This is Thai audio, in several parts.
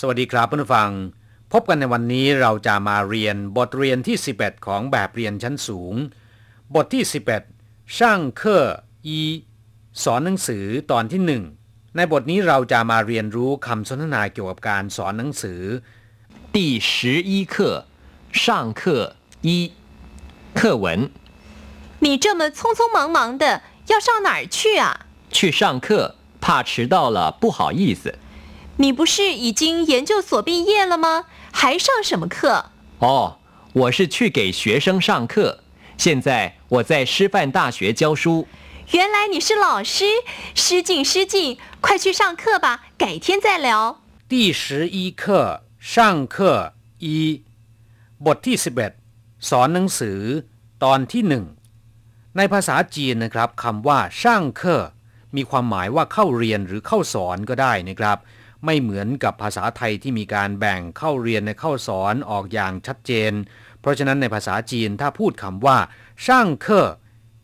สวัสดีครับเพื่อนผู้ฟัง พบกันในวันนี้เราจะมาเรียนบทเรียนที่ 11 ของแบบเรียนชั้นสูง บทที่ 11 ช่างเคออีสอนหนังสือตอนที่ 1 ในบทนี้เราจะมาเรียนรู้คำสนทนาเกี่ยวกับการสอนหนังสือ 第十一课上课一课文你这么匆匆忙忙的，要上哪儿去啊？去上课，怕迟到了不好意思。 你不是已经研究所毕业了吗？还上什么课？哦，我是去给学生上课，现在我在师范大学教书。原来你是老师，失敬失敬，快去上课吧，改天再聊。第十一课上课一บทที่ 11 สอนหนังสือ ตอนที่หนึ่งในภาษาจีนนะครับคำว่าช่างเคอมีความหมายว่าเข้าเรียนหรือเข้าสอนก็ได้นะครับ ไม่เหมือนกับภาษาไทยที่มีการแบ่งเข้าเรียนในเข้าสอนออกอย่างชัดเจน เพราะฉะนั้นในภาษาจีนถ้าพูดคำว่าช่างเคอ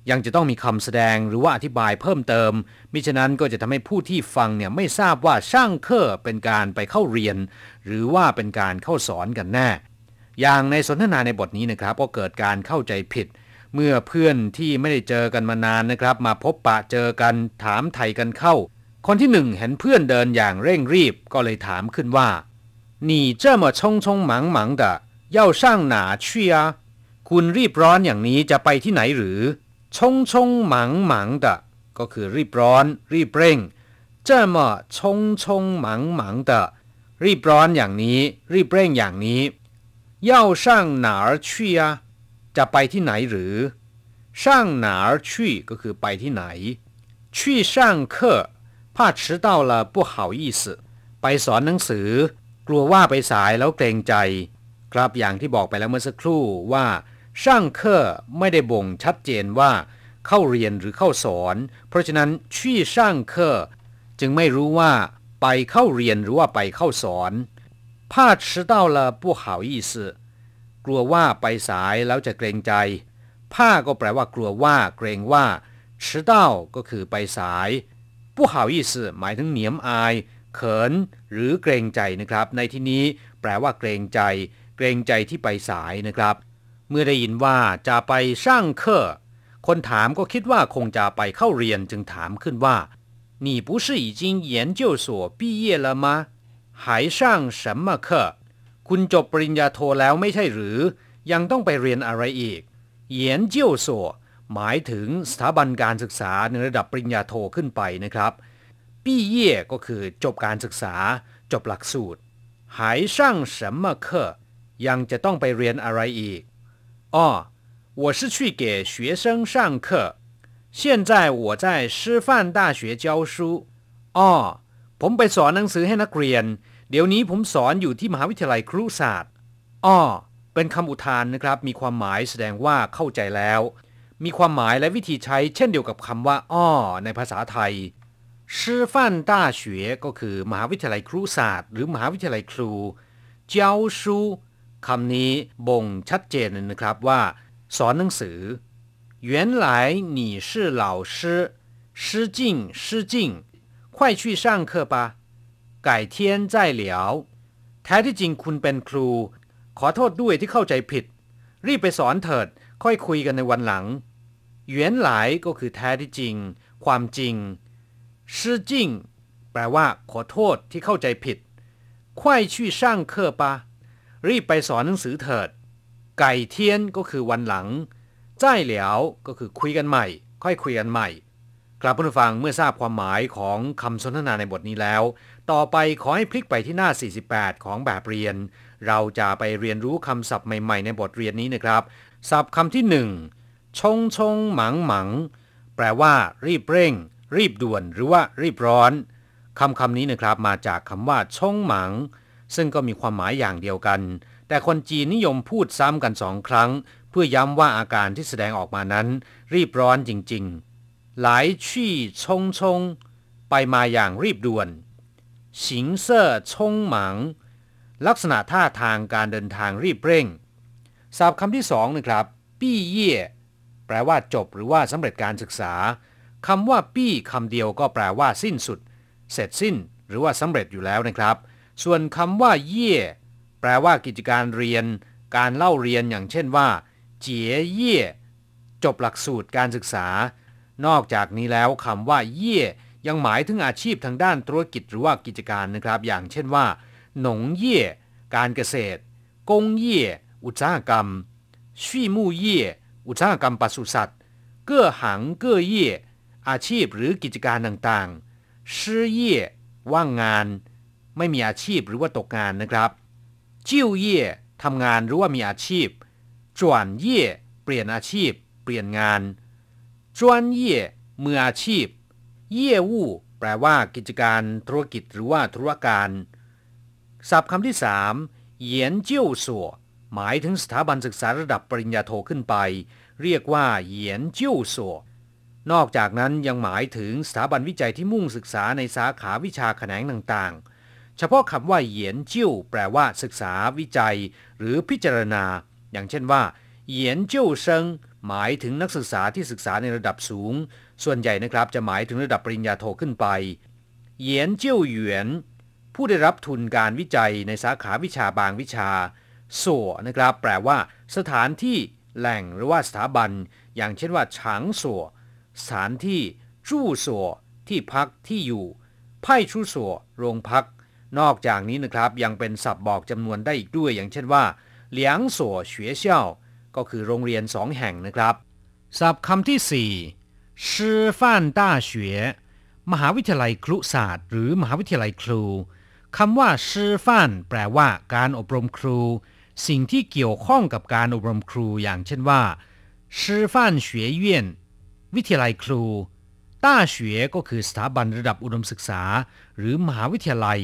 ยังจะต้องมีคำแสดงหรือว่าอธิบายเพิ่มเติม มิฉะนั้นก็จะทำให้ผู้ที่ฟังเนี่ยไม่ทราบว่าช่างเคอเป็นการไปเข้าเรียน หรือว่าเป็นการเข้าสอนกันแน่ อย่างในสนทนาในบทนี้นะครับ ก็เกิดการเข้าใจผิด เมื่อเพื่อนที่ไม่ได้เจอกันมานานนะครับ มาพบปะเจอกันถามไทยกันเข้า คนที่หนึ่งเห็นเพื่อนเดินอย่างเร่งรีบก็เลยถามขึ้นว่า你这么匆匆忙忙的要上哪去啊คุณรีบร้อนอย่างนี้จะไปที่ไหนหรือ匆匆忙忙的ก็คือรีบร้อน รีบเร่ง这么匆匆忙忙的รีบร้อนอย่างนี้ รีบเร่งอย่างนี้要上哪儿去啊จะไปที่ไหนหรือ上哪儿去ก็คือไปที่ไหน去上课 怕迟到了不好意思ไปสอนหนังสือ กลัวว่าไปสายแล้วเกรงใจ ครับอย่างที่บอกไปแล้วเมื่อสักครู่ว่าช่างเคอไม่ได้บ่งชัดเจนว่า เข้าเรียนหรือเข้าสอน เพราะฉะนั้นชี่ช่างเคอจึงไม่รู้ว่า ไปเข้าเรียนหรือว่าไปเข้าสอน怕迟到了不好意思กลัวว่าไปสายแล้วจะเกรงใจ ผ้าก็แปลว่ากลัวว่า เกรงว่า迟到ก็คือไปสาย 不好意思หมายถึงเหนียมอาย เขิน หรือเกรงใจนะครับ ในที่นี้แปลว่าเกรงใจ เกรงใจที่ไปสายนะครับ เมื่อได้ยินว่าจะไปช่างเคอคนถามก็คิดว่าคงจะไปเข้าเรียนจึงถามขึ้นว่า你不是已经研究所毕业了吗还上什么课คุณจบปริญญาโทแล้วไม่ใช่หรือ ยังต้องไปเรียนอะไรอีกเยียนเจียวสัว หมายถึงสถาบันการศึกษาในระดับปริญญาโทขึ้นไปนะครับปี้เย่ก็คือจบการศึกษา จบหลักสูตรหายช่าง什么课ยังจะต้องไปเรียนอะไรอีกอ๋อ我是去给学生上课现在我在师范大学教书อ๋อผมไปสอนหนังสือให้นักเรียน เดี๋ยวนี้ผมสอนอยู่ที่มหาวิทยาลัยครุศาสตร์อ้อเป็นคำอุทานนะครับ มีความหมายแสดงว่าเข้าใจแล้ว มีความหมายและวิธีใช้เช่นเดียวกับคำว่าอ้อในภาษาไทยชื่อฟันต้าเฉวก็คือ มหาวิทยาลัยครุศาสตร์ หรือมหาวิทยาลัยครู เจ้าชูคำนี้บ่งชัดเจนเลยนะครับว่า สอนหนังสือ原来你是老师失敬失敬快去上课吧改天再聊แท้ที่จริงคุณเป็นครู ขอโทษด้วยที่เข้าใจผิด รีบไปสอนเถิด ค่อยคุยกันในวันหลังเหวียนหลายก็คือแท้ที่จริง ความจริงชื่อจริงแปลว่าขอโทษที่เข้าใจผิดควายชี่ช่างเคอปะรีบไปสอนหนังสือเถิด ไก่เทียนก็คือวันหลังจ้ายเหลียวก็คือคุยกันใหม่ ค่อยคุยกันใหม่กลับผู้ฟังเมื่อทราบความหมายของคำสนทนาในบทนี้แล้ว ต่อไปขอให้พลิกไปที่หน้า 48 ของแบบเรียน เราจะไปเรียนรู้คำศัพท์ใหม่ ๆ ในบทเรียนนี้นะครับ ศัพท์คำที่หนึ่งชงชงหมังหมังแปลว่า รีบเร่ง รีบด่วน หรือว่า รีบร้อนคำคำนี้นะครับมาจากคำว่าชงหมัง ซึ่งก็มีความหมายอย่างเดียวกัน แต่คนจีนนิยมพูดซ้ำกันสองครั้ง เพื่อย้ำว่าอาการที่แสดงออกมานั้น รีบร้อนจริง ๆ หลายชี่ชงชงไปมาอย่างรีบด่วนสิงเซ่อชงหมัง ลักษณะท่าทางการเดินทางรีบเร่ง ศัพท์คำที่สองนะครับปี้เย่แปลว่าจบหรือว่าสำเร็จการศึกษาคำว่าปี้คำเดียวก็แปลว่า สิ้นสุด เสร็จสิ้น หรือว่าสำเร็จอยู่แล้วนะครับ ส่วนคำว่า เย่แปลว่ากิจการเรียน การเล่าเรียนอย่างเช่นว่า เจี๋ยเย่จบหลักสูตรการศึกษา นอกจากนี้แล้วคำว่า เย่ยังหมายถึงอาชีพทางด้านธุรกิจหรือว่ากิจการนะครับ อย่างเช่นว่า หนงเย่การเกษตร กงเย่ อุตสาหกรรมชี่มู่เย่อุตสาหกรรมปศุสัตว์เก้อหังเก้อเย่อาชีพหรือกิจการต่างๆชื่อเย่ว่างงาน ไม่มีอาชีพหรือว่าตกงานนะครับ จิ้วเย่ทำงานหรือว่ามีอาชีพจวนเย่เปลี่ยนอาชีพ เปลี่ยนงานจวนเย่มืออาชีพ เย่วู่แปลว่ากิจการธุรกิจหรือว่าธุรการศัพท์คำที่สามเหยียนเจิ้วสัว หมายถึงสถาบันศึกษาระดับปริญญาโทขึ้นไป เรียกว่าเหยียนเจิ้วสัวนอกจากนั้นยังหมายถึงสถาบันวิจัยที่มุ่งศึกษาในสาขาวิชาแขนงต่างๆ เฉพาะคำว่าเหยียนจิ้วแปลว่าศึกษาวิจัย หรือพิจารณา อย่างเช่นว่าเหยียนจิ้วเซิงหมายถึงนักศึกษาที่ศึกษาในระดับสูง ส่วนใหญ่นะครับจะหมายถึงระดับปริญญาโทขึ้นไปเหยียนจิ้วหยวนผู้ได้รับทุนการวิจัยในสาขาวิชาบางวิชา สัวนะครับ แปลว่า สถานที่แหล่งหรือว่าสถาบัน อย่างเช่นว่าฉางสัวสถานที่จู้สัวที่พักที่อยู่ไพ่ชู้สัวโรงพัก นอกจากนี้นะครับ ยังเป็นศัพท์บอกจำนวนได้อีกด้วย อย่างเช่นว่าเหลียงสัวเฉวยเซี่ยวก็คือโรงเรียนสองแห่งนะครับ ศัพท์คำที่สี่ชื่อฟานต้าเฉวยมหาวิทยาลัยครุศาสตร์ หรือมหาวิทยาลัยครูคำว่าชื่อฟานแปลว่า การอบรมครู สิ่งที่เกี่ยวข้องกับการอบรมครูอย่างเช่นว่าชื่อฟานเฉวยเยี่ยนวิทยาลัยครูต้าเฉวยก็คือสถาบันระดับอุดมศึกษา หรือมหาวิทยาลัย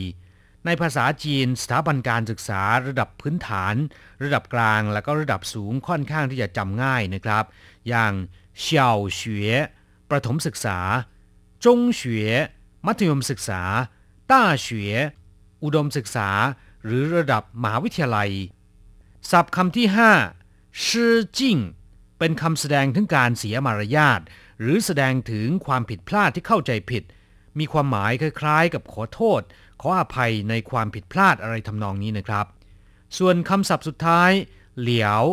ในภาษาจีนสถาบันการศึกษาระดับพื้นฐาน ระดับกลางและก็ระดับสูงค่อนข้างที่จะจำง่ายนะครับ อย่างเฉียวเฉวยประถมศึกษา จงเฉวยมัธยมศึกษา ต้าเฉวยอุดมศึกษา หรือระดับมหาวิทยาลัย ศัพท์คำที่5ชื่อจิ้งเป็นคำแสดงถึงการเสียมารยาท หรือแสดงถึงความผิดพลาดที่เข้าใจผิด มีความหมายคล้ายๆ กับขอโทษ ขออภัยในความผิดพลาดอะไรทำนองนี้นะครับ ส่วนคำศัพท์สุดท้าย เหลียว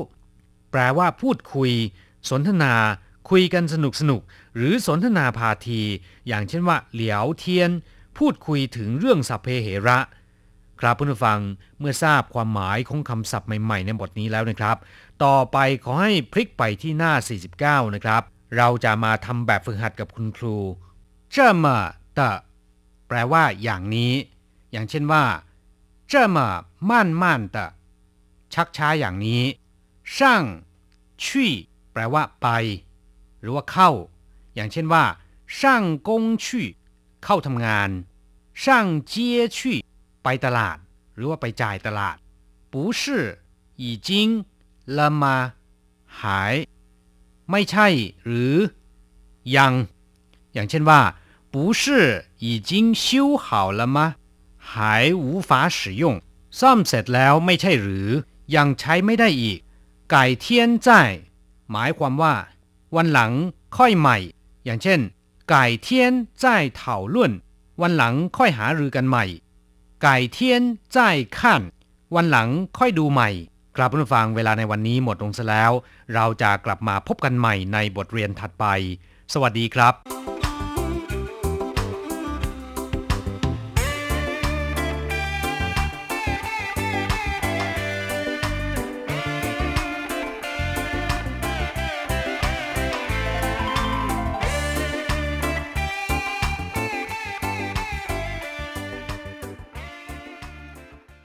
แปลว่าพูดคุย สนทนา คุยกันสนุกสนุก หรือสนทนาพาที อย่างเช่นว่า เหลียวเทียน พูดคุยถึงเรื่องสัพเพเหระ ครับเพื่อนผู้ฟังเมื่อทราบความหมายของคำศัพท์ใหม่ๆ ในบทนี้แล้วนะครับ ต่อไปขอให้พลิกไปที่หน้า 49 นะครับ เราจะมาทำแบบฝึกหัดกับคุณครูเจ้ามาตะแปลว่าอย่างนี้ อย่างเช่นว่าเจ้ามาม่านม่านตะชักช้าอย่างนี้ช่างชี่แปลว่าไป หรือว่าเข้า อย่างเช่นว่าช่างกงชี่เข้าทำงานช่างเจี้ยชี่ ไปตลาด หรือว่าไปจ่ายตลาด不是已经了吗หาย ไม่ใช่ หรือ ยัง อย่างเช่นว่า不是已经修好了吗还无法使用ซ่อมเสร็จแล้วไม่ใช่หรือ ยังใช้ไม่ได้อีกไก่เทียนใจหมายความว่า วันหลังค่อยใหม่ อย่างเช่นไก่เทียนใจ讨论วันหลังค่อยหารือกันใหม่ ไก่เทียนใจขั้นวันหลังค่อยดูใหม่ครับผู้ฟังเวลาในวันนี้หมดลงซะแล้ว เราจะกลับมาพบกันใหม่ในบทเรียนถัดไป สวัสดีครับ